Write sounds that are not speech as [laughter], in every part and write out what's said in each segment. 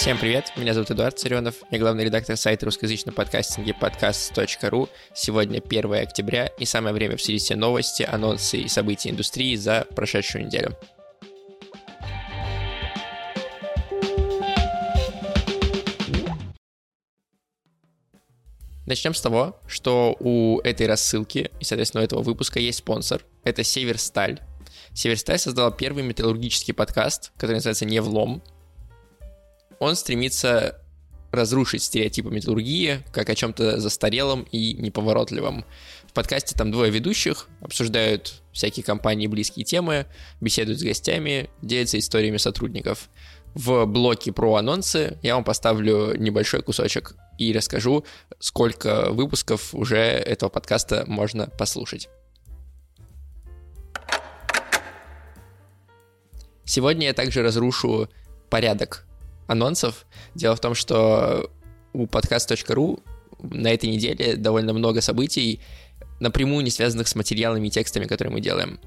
Всем привет, меня зовут Эдуард Царенов, я главный редактор сайта русскоязычного подкастинга подкаст.ру. Сегодня 1 октября и самое время обсудить все новости, анонсы и события индустрии за прошедшую неделю. Начнем с того, что у этой рассылки и, соответственно, у этого выпуска есть спонсор. Это Северсталь. Северсталь создала первый металлургический подкаст, который называется «Не влом», он стремится разрушить стереотипы металлургии как о чем-то застарелом и неповоротливом. В подкасте там двое ведущих обсуждают всякие компании близкие темы, беседуют с гостями, делятся историями сотрудников. В блоке про анонсы я вам поставлю небольшой кусочек и расскажу, сколько выпусков уже этого подкаста можно послушать. Сегодня я также разрушу порядок анонсов. Дело в том, что у podcast.ru на этой неделе довольно много событий, напрямую не связанных с материалами и текстами, которые мы делаем,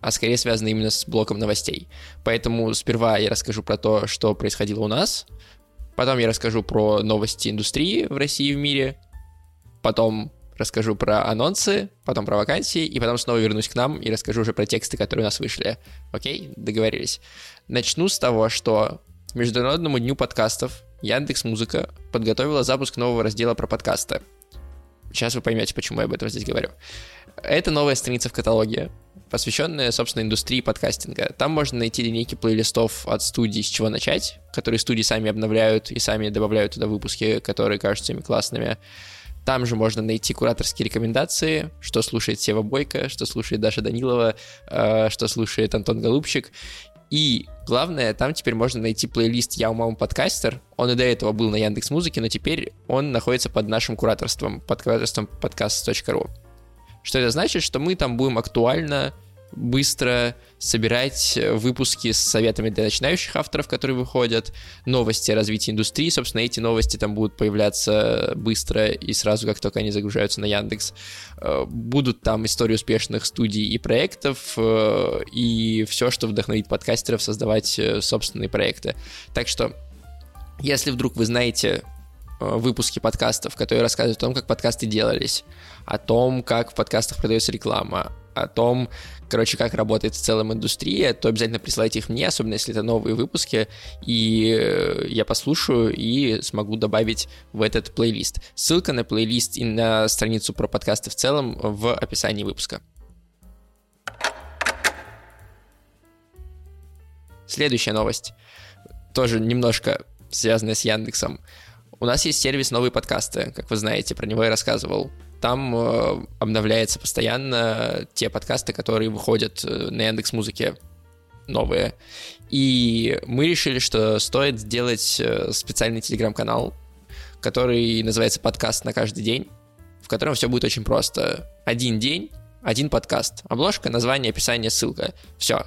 а скорее связаны именно с блоком новостей. Поэтому сперва я расскажу про то, что происходило у нас, потом я расскажу про новости индустрии в России и в мире, потом расскажу про анонсы, потом про вакансии, и потом снова вернусь к нам и расскажу уже про тексты, которые у нас вышли. Окей? Договорились. Начну с того, что Международному дню подкастов Яндекс Музыка подготовила запуск нового раздела про подкасты. Сейчас вы поймете, почему я об этом здесь говорю. Это новая страница в каталоге, посвященная, собственно, индустрии подкастинга. Там можно найти линейки плейлистов от студий, с чего начать, которые студии сами обновляют и сами добавляют туда выпуски, которые кажутся им классными. Там же можно найти кураторские рекомендации, что слушает Сева Бойко, что слушает Даша Данилова, э, что слушает Антон Голубчик. И главное, там теперь можно найти плейлист «Я у мамы подкастер». Он и до этого был на Яндекс Музыке, но теперь он находится под нашим кураторством, под кураторством подкаст.ру. Что это значит? Что мы там будем актуально быстро собирать выпуски с советами для начинающих авторов, которые выходят, новости о развитии индустрии. Собственно, эти новости там будут появляться быстро и сразу, как только они загружаются на Яндекс. Э, будут там истории успешных студий и проектов, э, и все, что вдохновит подкастеров создавать э, собственные проекты. Так что, если вдруг вы знаете выпуски подкастов, которые рассказывают о том, как подкасты делались, о том, как в подкастах продается реклама, о том, короче, как работает в целом индустрия, то обязательно присылайте их мне, особенно если это новые выпуски, и э, я послушаю и смогу добавить в этот плейлист. Ссылка на плейлист и на страницу про подкасты в целом в описании выпуска. Следующая новость, тоже немножко связанная с Яндексом. У нас есть сервис «Новые подкасты», как вы знаете, про него я рассказывал. Там э, обновляется постоянно те подкасты, которые выходят э, на Яндекс Музыке новые. И мы решили, что стоит сделать э, специальный телеграм-канал, который называется «Подкаст на каждый день», в котором все будет очень просто. Один день, один подкаст. Обложка, название, описание, ссылка. Все.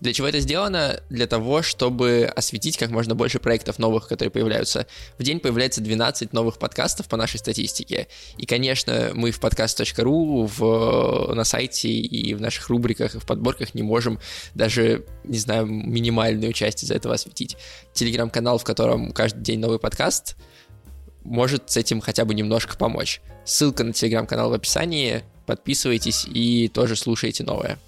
Для чего это сделано? Для того, чтобы осветить как можно больше проектов новых, которые появляются. В день появляется 12 новых подкастов по нашей статистике. И, конечно, мы в podcast.ru, в, на сайте и в наших рубриках и в подборках не можем даже, не знаю, минимальную часть из этого осветить. Телеграм-канал, в котором каждый день новый подкаст, может с этим хотя бы немножко помочь. Ссылка на телеграм-канал в описании. Подписывайтесь и тоже слушайте новое.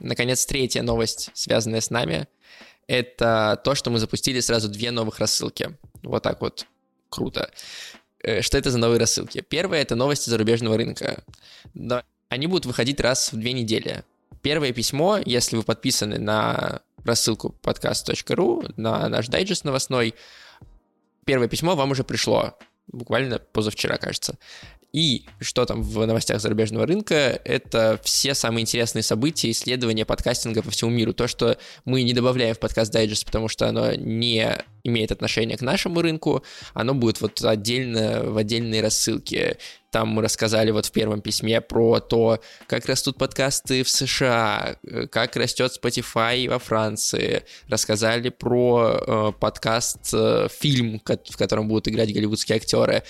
Наконец, третья новость, связанная с нами, это то, что мы запустили сразу две новых рассылки. Вот так вот. Круто. Э, что это за новые рассылки? Первая — это новости зарубежного рынка. Они будут выходить раз в две недели. Первое письмо, если вы подписаны на рассылку podcast.ru, на наш дайджест новостной, первое письмо вам уже пришло буквально позавчера, кажется. И что там в новостях зарубежного рынка, это все самые интересные события, исследования подкастинга по всему миру. То, что мы не добавляем в подкаст дайджест, потому что оно не имеет отношения к нашему рынку, оно будет вот отдельно в отдельной рассылке. Там мы рассказали вот в первом письме про то, как растут подкасты в США, как растет Spotify во Франции. Рассказали про э, подкаст э, в котором будут играть голливудские актеры.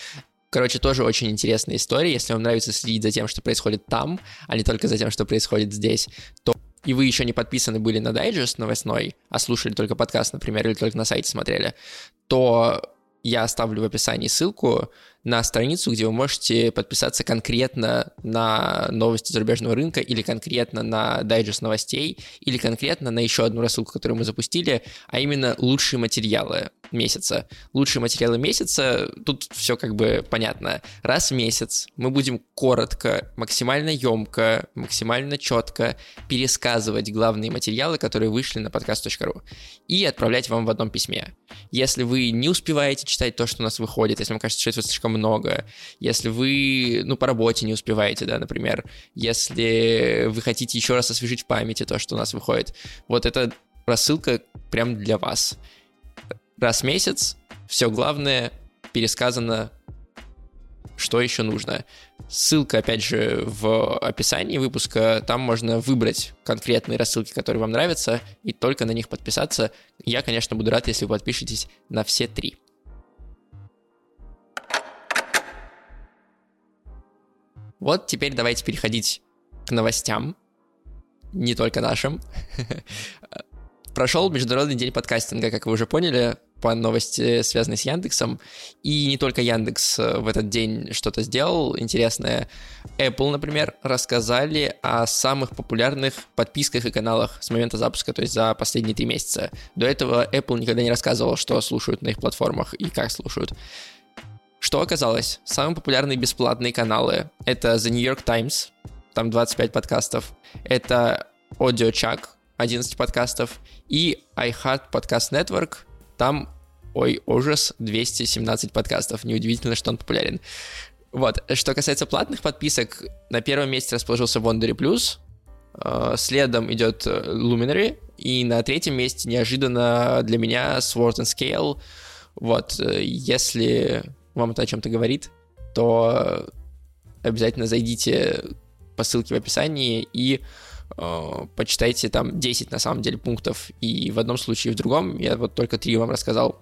Короче, тоже очень интересная история. Если вам нравится следить за тем, что происходит там, а не только за тем, что происходит здесь, то и вы еще не подписаны были на дайджест новостной, а слушали только подкаст, например, или только на сайте смотрели, то я оставлю в описании ссылку на страницу, где вы можете подписаться конкретно на новости зарубежного рынка или конкретно на дайджест новостей или конкретно на еще одну рассылку, которую мы запустили, а именно лучшие материалы месяца. Лучшие материалы месяца, тут все как бы понятно. Раз в месяц мы будем коротко, максимально емко, максимально четко пересказывать главные материалы, которые вышли на podcast.ru и отправлять вам в одном письме. Если вы не успеваете читать то, что у нас выходит, если вам кажется, что это слишком много, если вы, ну, по работе не успеваете, да, например, если вы хотите еще раз освежить в памяти то, что у нас выходит, вот эта рассылка прям для вас раз в месяц, все главное пересказано, что еще нужно. Ссылка, опять же, в описании выпуска. Там можно выбрать конкретные рассылки, которые вам нравятся, и только на них подписаться. Я, конечно, буду рад, если вы подпишетесь на все три. Вот теперь давайте переходить к новостям, не только нашим. [laughs] Прошел Международный день подкастинга, как вы уже поняли, по новости, связанной с Яндексом. И не только Яндекс э, в этот день что-то сделал интересное. Apple, например, рассказали о самых популярных подписках и каналах с момента запуска, то есть за последние три месяца. До этого Apple никогда не рассказывал, что слушают на их платформах и как слушают. Что оказалось? Самые популярные бесплатные каналы — это The New York Times, там 25 подкастов, это Audio Chuck, 11 подкастов, и iHeart Podcast Network, там, ой, ужас, 217 подкастов. Неудивительно, что он популярен. Вот, что касается платных подписок, на первом месте расположился Wondery Plus, э, следом идет э, Luminary, и на третьем месте неожиданно для меня Sword and Scale. Вот, э, если вам это о чем-то говорит, то обязательно зайдите по ссылке в описании и почитайте там 10 на самом деле пунктов и в одном случае и в другом. Я вот только три вам рассказал.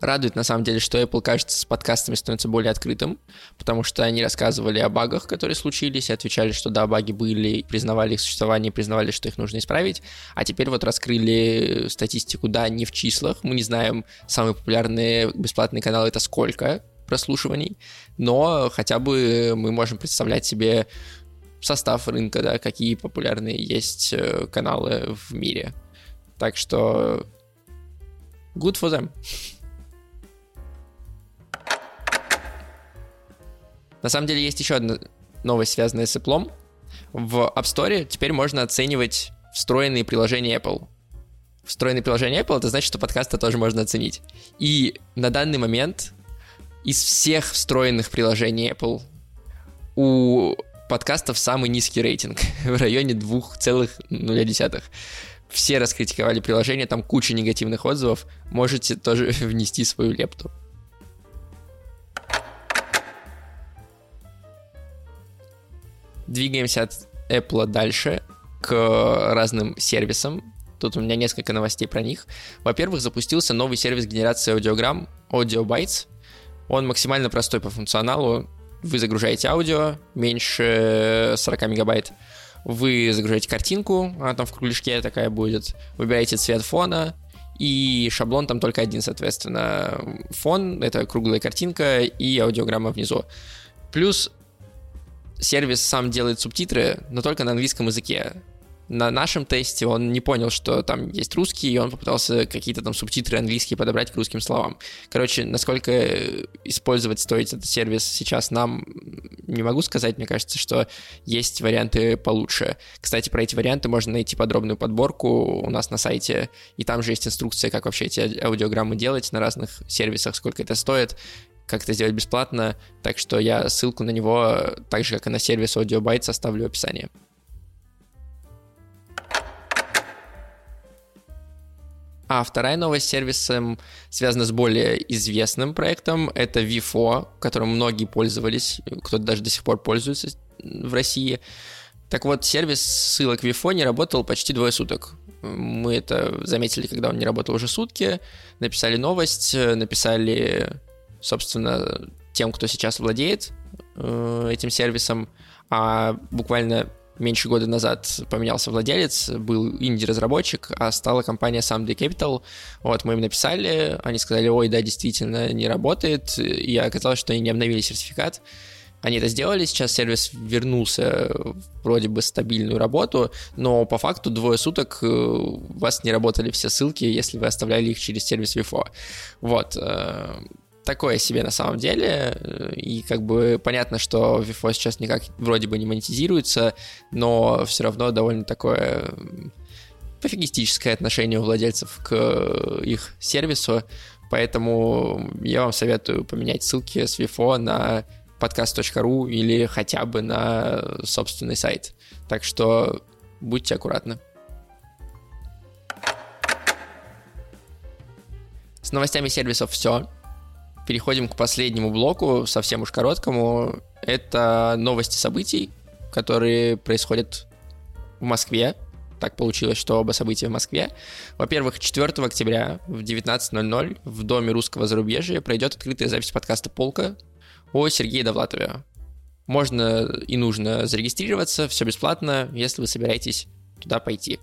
Радует на самом деле, что Apple, кажется, с подкастами становится более открытым, потому что они рассказывали о багах, которые случились, и отвечали, что да, баги были, признавали их существование, признавали, что их нужно исправить, а теперь вот раскрыли статистику, да, не в числах, мы не знаем самые популярные бесплатные каналы это сколько прослушиваний, но хотя бы мы можем представлять себе состав рынка, да, какие популярные есть э, каналы в мире. Так что good for them. На самом деле есть еще одна новость, связанная с Apple. В App Store теперь можно оценивать встроенные приложения Apple. Встроенные приложения Apple, это значит, что подкасты тоже можно оценить. И на данный момент из всех встроенных приложений Apple у подкастов самый низкий рейтинг [laughs] в районе 2,0. Все раскритиковали приложение, там куча негативных отзывов. Можете тоже [laughs] внести свою лепту. Двигаемся от Apple дальше к разным сервисам. Тут у меня несколько новостей про них. Во-первых, запустился новый сервис генерации аудиограмм Audio Bytes. Он максимально простой по функционалу, вы загружаете аудио меньше 40 мегабайт, вы загружаете картинку, она там в кругляшке такая будет, выбираете цвет фона, и шаблон там только один, соответственно. Фон — это круглая картинка и аудиограмма внизу. Плюс сервис сам делает субтитры, но только на английском языке на нашем тесте он не понял, что там есть русский, и он попытался какие-то там субтитры английские подобрать к русским словам. Короче, насколько использовать стоит этот сервис сейчас нам не могу сказать. Мне кажется, что есть варианты получше. Кстати, про эти варианты можно найти подробную подборку у нас на сайте, и там же есть инструкция, как вообще эти аудиограммы делать на разных сервисах, сколько это стоит как это сделать бесплатно, так что я ссылку на него, так же, как и на сервис AudioBytes, оставлю в описании. А вторая новость с сервисом связана с более известным проектом. Это VFO, которым многие пользовались, кто-то даже до сих пор пользуется в России. Так вот, сервис ссылок VFO не работал почти двое суток. Мы это заметили, когда он не работал уже сутки. Написали новость, написали, собственно, тем, кто сейчас владеет э, этим сервисом. А буквально меньше года назад поменялся владелец, был инди-разработчик, а стала компания Someday Capital. Вот, мы им написали, они сказали, ой, да, действительно, не работает, и оказалось, что они не обновили сертификат. Они это сделали, сейчас сервис вернулся вроде бы стабильную работу, но по факту двое суток э, у вас не работали все ссылки, если вы оставляли их через сервис Wifo. Вот. Э, такое себе на самом деле, э, и как бы понятно, что Вифо сейчас никак вроде бы не монетизируется, но все равно довольно такое пофигистическое отношение у владельцев к их сервису, поэтому я вам советую поменять ссылки с Вифо на podcast.ru или хотя бы на собственный сайт. Так что будьте аккуратны. С новостями сервисов все переходим к последнему блоку, совсем уж короткому. Это новости событий, которые происходят в Москве. Так получилось, что оба события в Москве. Во-первых, 4 октября в 19.00 в Доме русского зарубежья пройдет открытая запись подкаста «Полка» о Сергее Довлатове. Можно и нужно зарегистрироваться, все бесплатно, если вы собираетесь туда пойти.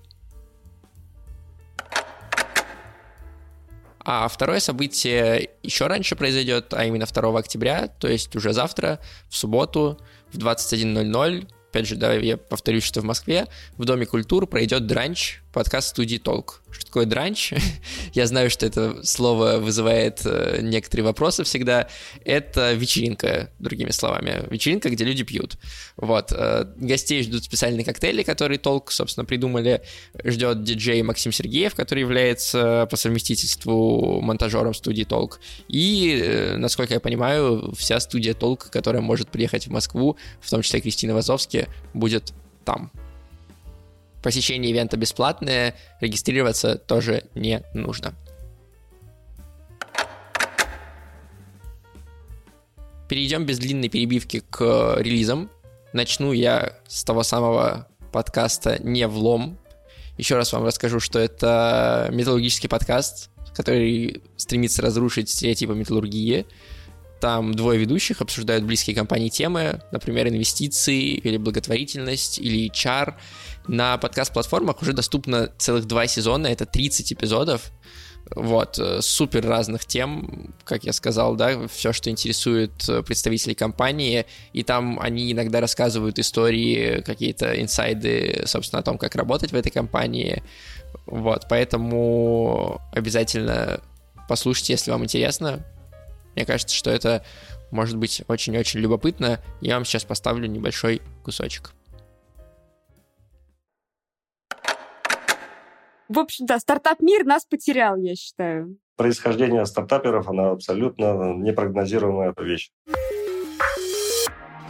А второе событие еще раньше произойдет, а именно 2 октября, то есть уже завтра, в субботу, в 21.00 опять же, да, я повторюсь, что в Москве. В Доме культуры пройдет дранч, подкаст студии Толк. Что такое дранч? [laughs] я знаю, что это слово вызывает э, некоторые вопросы всегда. Это вечеринка, другими словами. Вечеринка, где люди пьют. Вот. Э, гостей ждут специальные коктейли, которые Толк, собственно, придумали. Ждет диджей Максим Сергеев, который является по совместительству монтажером студии Толк. И, э, насколько я понимаю, вся студия Толк, которая может приехать в Москву, в том числе Кристина Вазовски, будет там. Посещение ивента бесплатное, регистрироваться тоже не нужно. Перейдем без длинной перебивки к релизам. Начну я с того самого подкаста «Не влом». Еще раз вам расскажу, что это металлургический подкаст, который стремится разрушить стереотипы металлургии. Там двое ведущих обсуждают близкие компании темы, например, инвестиции или благотворительность или HR. На подкаст-платформах уже доступно целых два сезона, это 30 эпизодов. Вот, э, супер разных тем, как я сказал, да, все, что интересует э, представителей компании, и там они иногда рассказывают истории, какие-то инсайды, собственно, о том, как работать в этой компании. Вот, поэтому обязательно послушайте, если вам интересно. Мне кажется, что это может быть очень-очень любопытно. Я вам сейчас поставлю небольшой кусочек. В общем, да, стартап-мир нас потерял, я считаю. Происхождение стартаперов, она абсолютно непрогнозируемая вещь.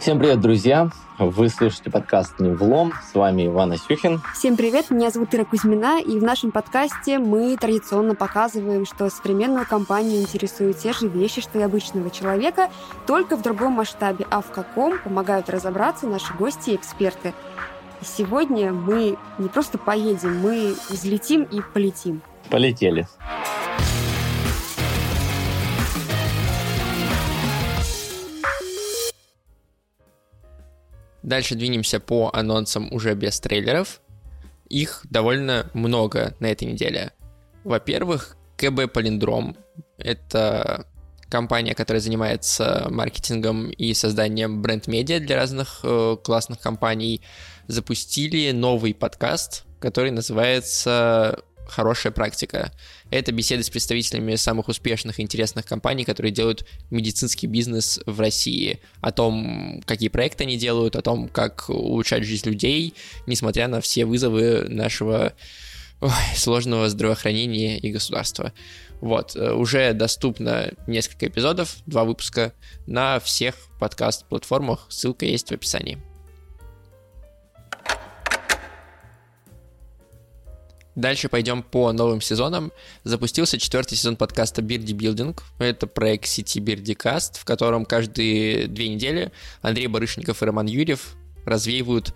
Всем привет, друзья! Вы слушаете подкаст «Не влом». С вами Иван Асюхин. Всем привет, меня зовут Ира Кузьмина, и в нашем подкасте мы традиционно показываем, что современную компанию интересуют те же вещи, что и обычного человека, только в другом масштабе. А в каком, помогают разобраться наши гости и эксперты. И сегодня мы не просто поедем, мы взлетим и полетим. Полетели. Дальше двинемся по анонсам уже без трейлеров. Их довольно много на этой неделе. Во-первых, КБ Полиндром. Это компания, которая занимается маркетингом и созданием бренд-медиа для разных э, классных компаний, запустили новый подкаст, который называется хорошая практика. Это беседы с представителями самых успешных и интересных компаний, которые делают медицинский бизнес в России. О том, какие проекты они делают, о том, как улучшать жизнь людей, несмотря на все вызовы нашего ой, сложного здравоохранения и государства. Вот, э, уже доступно несколько эпизодов, два выпуска на всех подкаст-платформах, ссылка есть в описании. Дальше пойдем по новым сезонам. Запустился четвертый сезон подкаста Бирди Билдинг. Это проект сети Бирдикаст, в котором каждые две недели Андрей Барышников и Роман Юрьев развеивают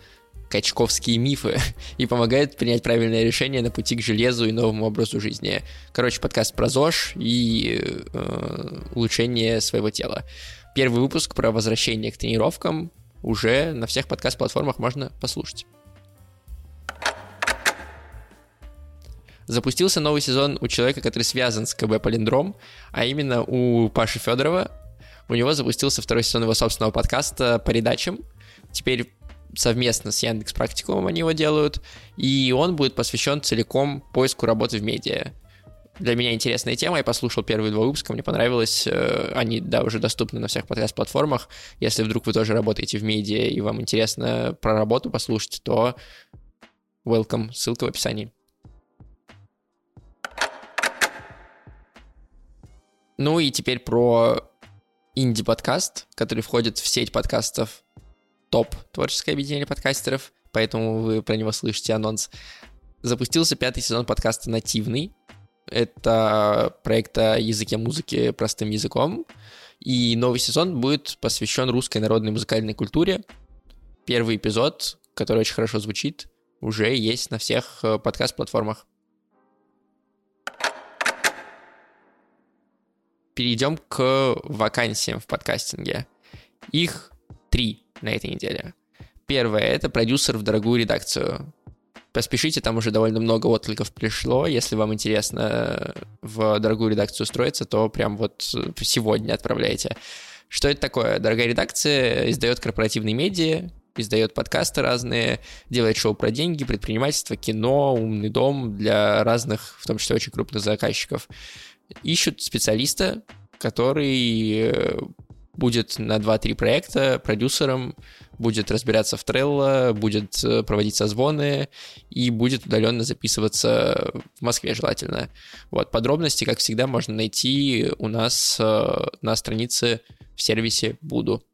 качковские мифы [laughs] и помогают принять правильное решение на пути к железу и новому образу жизни. Короче, подкаст про ЗОЖ и э, улучшение своего тела. Первый выпуск про возвращение к тренировкам, уже на всех подкаст-платформах можно послушать. Запустился новый сезон у человека, который связан с КБ Полиндром, а именно у Паши Федорова. У него запустился второй сезон его собственного подкаста по передачам. Теперь совместно с Яндекс Практикумом они его делают, и он будет посвящен целиком поиску работы в медиа. Для меня интересная тема, я послушал первые два выпуска, мне понравилось, э, они, да, уже доступны на всех подкаст-платформах, если вдруг вы тоже работаете в медиа и вам интересно про работу послушать, то welcome, ссылка в описании. Ну и теперь про инди-подкаст, который входит в сеть подкастов топ творческое объединение подкастеров, поэтому вы про него слышите анонс. Запустился пятый сезон подкаста «Нативный». Это проект о языке музыки простым языком. И новый сезон будет посвящен русской народной музыкальной культуре. Первый эпизод, который очень хорошо звучит, уже есть на всех э, подкаст-платформах. Перейдем к вакансиям в подкастинге. Их три на этой неделе. Первое — это продюсер в дорогую редакцию. Поспешите, там уже довольно много откликов пришло. Если вам интересно в дорогую редакцию устроиться, то прям вот сегодня отправляйте. Что это такое? Дорогая редакция издает корпоративные медиа, издает подкасты разные, делает шоу про деньги, предпринимательство, кино, умный дом для разных, в том числе очень крупных заказчиков. Ищут специалиста, который будет на 2-3 проекта продюсером, будет разбираться в Trello, будет э, проводить созвоны и будет удаленно записываться в Москве желательно. Вот, подробности, как всегда, можно найти у нас э, на странице в сервисе Буду.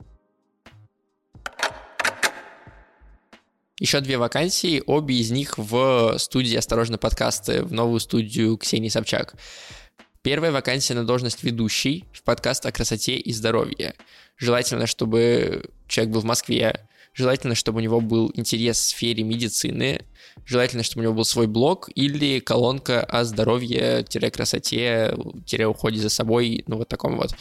Еще две вакансии, обе из них в студии «Осторожно, подкасты», в новую студию Ксении Собчак. Первая вакансия на должность ведущий в подкаст о красоте и здоровье. Желательно, чтобы человек был в Москве, желательно, чтобы у него был интерес в сфере медицины, желательно, чтобы у него был свой блог или колонка о здоровье-красоте-уходе за собой, ну вот таком вот.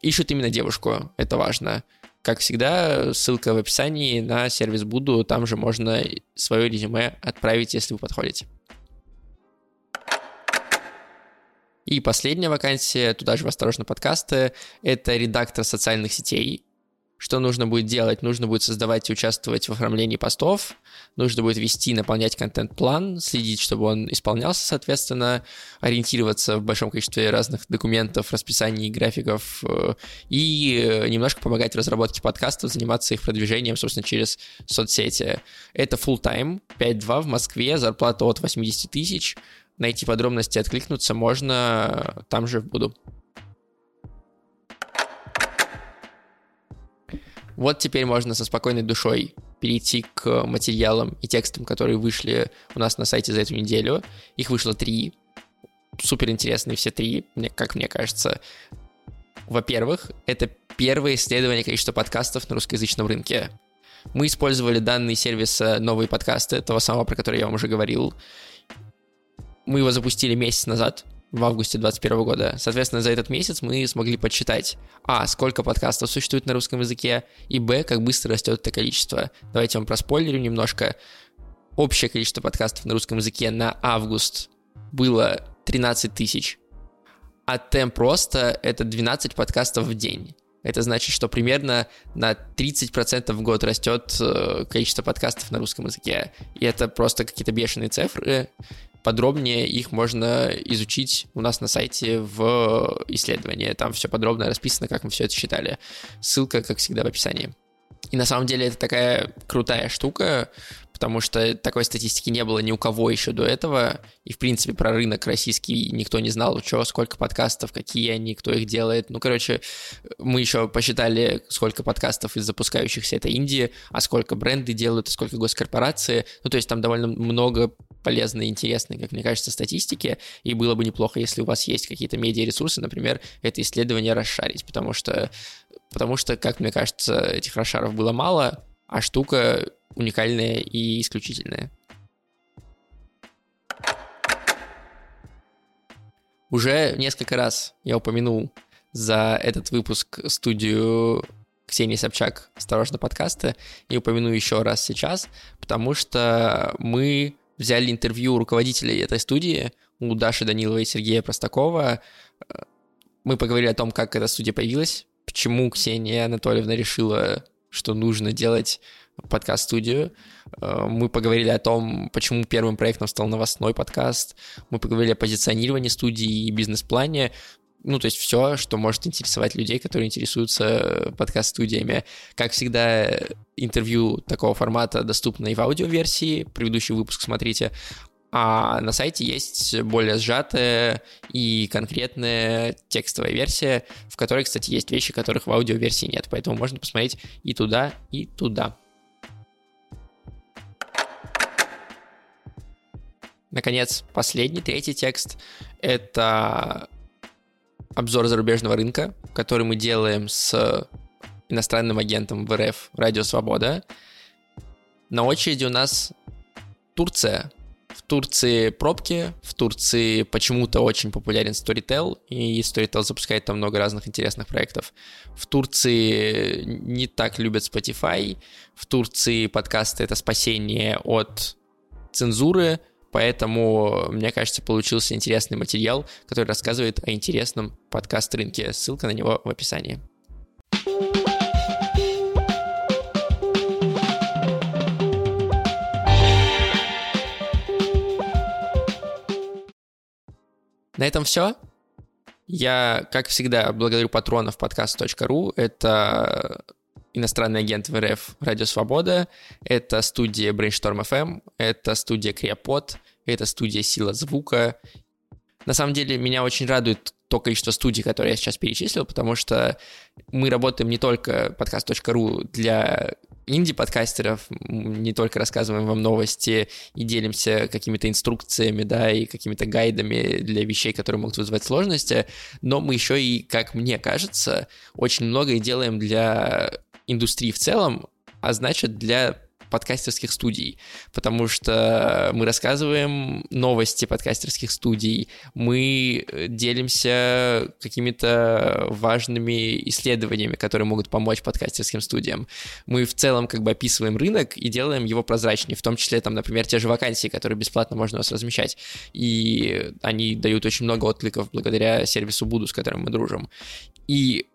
Ищут именно девушку, это важно. Как всегда, ссылка в описании на сервис Буду, там же можно свое резюме отправить, если вы подходите. И последняя вакансия, туда же в «Осторожно, подкасты», это редактор социальных сетей. Что нужно будет делать? Нужно будет создавать и участвовать в оформлении постов, нужно будет вести, наполнять контент-план, следить, чтобы он исполнялся, соответственно, ориентироваться в большом количестве разных документов, расписаний, графиков э, и немножко помогать в разработке подкастов, заниматься их продвижением, собственно, через соцсети. Это full time 5-2 в Москве, зарплата от 80 тысяч, найти подробности, откликнуться можно там же в Буду. Вот теперь можно со спокойной душой перейти к материалам и текстам, которые вышли у нас на сайте за эту неделю. Их вышло три. Супер интересные все три, как мне кажется. Во-первых, это первое исследование количества подкастов на русскоязычном рынке. Мы использовали данные сервиса «Новые подкасты», того самого, про который я вам уже говорил, мы его запустили месяц назад, в августе 2021 года. Соответственно, за этот месяц мы смогли подсчитать, а, сколько подкастов существует на русском языке, и, б, как быстро растет это количество. Давайте вам проспойлерю немножко. Общее количество подкастов на русском языке на август было 13 тысяч, а темп просто это 12 подкастов в день. Это значит, что примерно на 30% в год растет э, количество подкастов на русском языке. И это просто какие-то бешеные цифры. Подробнее их можно изучить у нас на сайте в исследовании. Там все подробно расписано, как мы все это считали. Ссылка, как всегда, в описании. И на самом деле это такая крутая штука, потому что такой статистики не было ни у кого еще до этого, и, в принципе, про рынок российский никто не знал, что, сколько подкастов, какие они, кто их делает. Ну, короче, мы еще посчитали, сколько подкастов из запускающихся это Индии, а сколько бренды делают, и сколько госкорпорации. Ну, то есть там довольно много полезной интересной, как мне кажется, статистики, и было бы неплохо, если у вас есть какие-то медиаресурсы, например, это исследование расшарить, потому что, потому что, как мне кажется, этих расшаров было мало, а штука уникальное и исключительное. Уже несколько раз я упомянул за этот выпуск студию Ксении Собчак «Осторожно, подкасты» и упомяну еще раз сейчас, потому что мы взяли интервью руководителей этой студии, у Даши Даниловой и Сергея Простакова. Мы поговорили о том, как эта студия появилась, почему Ксения Анатольевна решила, что нужно делать подкаст-студию. Мы поговорили о том, почему первым проектом стал новостной подкаст. Мы поговорили о позиционировании студии и бизнес-плане. Ну, то есть все, что может интересовать людей, которые интересуются подкаст-студиями. Как всегда, интервью такого формата доступно и в аудиоверсии. Предыдущий выпуск смотрите. А на сайте есть более сжатая и конкретная текстовая версия, в которой, кстати, есть вещи, которых в аудиоверсии нет. Поэтому можно посмотреть и туда, и туда. Наконец, последний, третий текст — это обзор зарубежного рынка, который мы делаем с иностранным агентом в РФ «Радио Свобода». На очереди у нас Турция. В Турции пробки, в Турции почему-то очень популярен Storytel, и Storytel запускает там много разных интересных проектов. В Турции не так любят Spotify, в Турции подкасты — это спасение от цензуры, Поэтому, мне кажется, получился интересный материал, который рассказывает о интересном подкаст-рынке. Ссылка на него в описании. На этом все. Я, как всегда, благодарю патронов подкаст.ру. Это иностранный агент в РФ «Радио Свобода», это студия Brainstorm FM, это студия Криопод, это студия Сила Звука. На самом деле, меня очень радует то количество студий, которые я сейчас перечислил, потому что мы работаем не только подкаст.ру для инди-подкастеров, не только рассказываем вам новости и делимся какими-то инструкциями, да, и какими-то гайдами для вещей, которые могут вызывать сложности, но мы еще и, как мне кажется, очень многое делаем для индустрии в целом, а значит для подкастерских студий, потому что мы рассказываем новости подкастерских студий, мы э, делимся какими-то важными исследованиями, которые могут помочь подкастерским студиям. Мы в целом как бы описываем рынок и делаем его прозрачнее, в том числе там, например, те же вакансии, которые бесплатно можно у нас размещать, и они дают очень много откликов благодаря сервису Буду, с которым мы дружим. И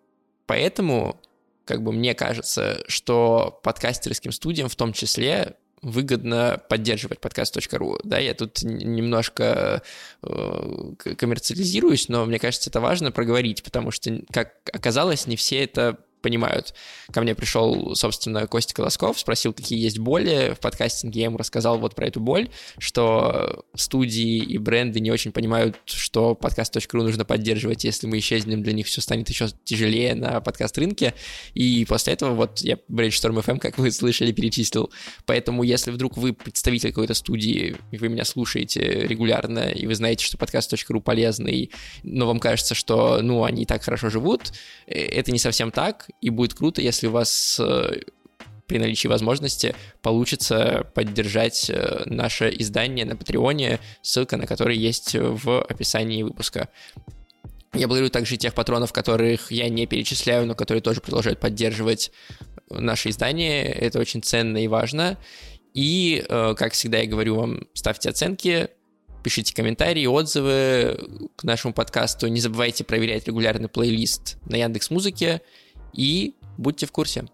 поэтому как бы мне кажется, что подкастерским студиям в том числе выгодно поддерживать подкаст.ру. Да, я тут немножко э, коммерциализируюсь, но мне кажется, это важно проговорить, потому что, как оказалось, не все это понимают. Ко мне пришел, собственно, Костя Колосков, спросил, какие есть боли в подкастинге, я ему рассказал вот про эту боль, что студии и бренды не очень понимают, что подкаст.ру нужно поддерживать, если мы исчезнем, для них все станет еще тяжелее на подкаст-рынке, и после этого вот я Brainstorm FM, как вы слышали, перечислил. Поэтому если вдруг вы представитель какой-то студии, и вы меня слушаете регулярно, и вы знаете, что подкаст.ру полезный, но вам кажется, что, ну, они так хорошо живут, э, это не совсем так, и будет круто, если у вас э, при наличии возможности получится поддержать э, наше издание на Патреоне, ссылка на который есть в описании выпуска. Я благодарю также тех патронов, которых я не перечисляю, но которые тоже продолжают поддерживать наше издание. Это очень ценно и важно. И, э, как всегда я говорю вам, ставьте оценки, пишите комментарии, отзывы к нашему подкасту. Не забывайте проверять регулярный плейлист на Яндекс Музыке и будьте в курсе.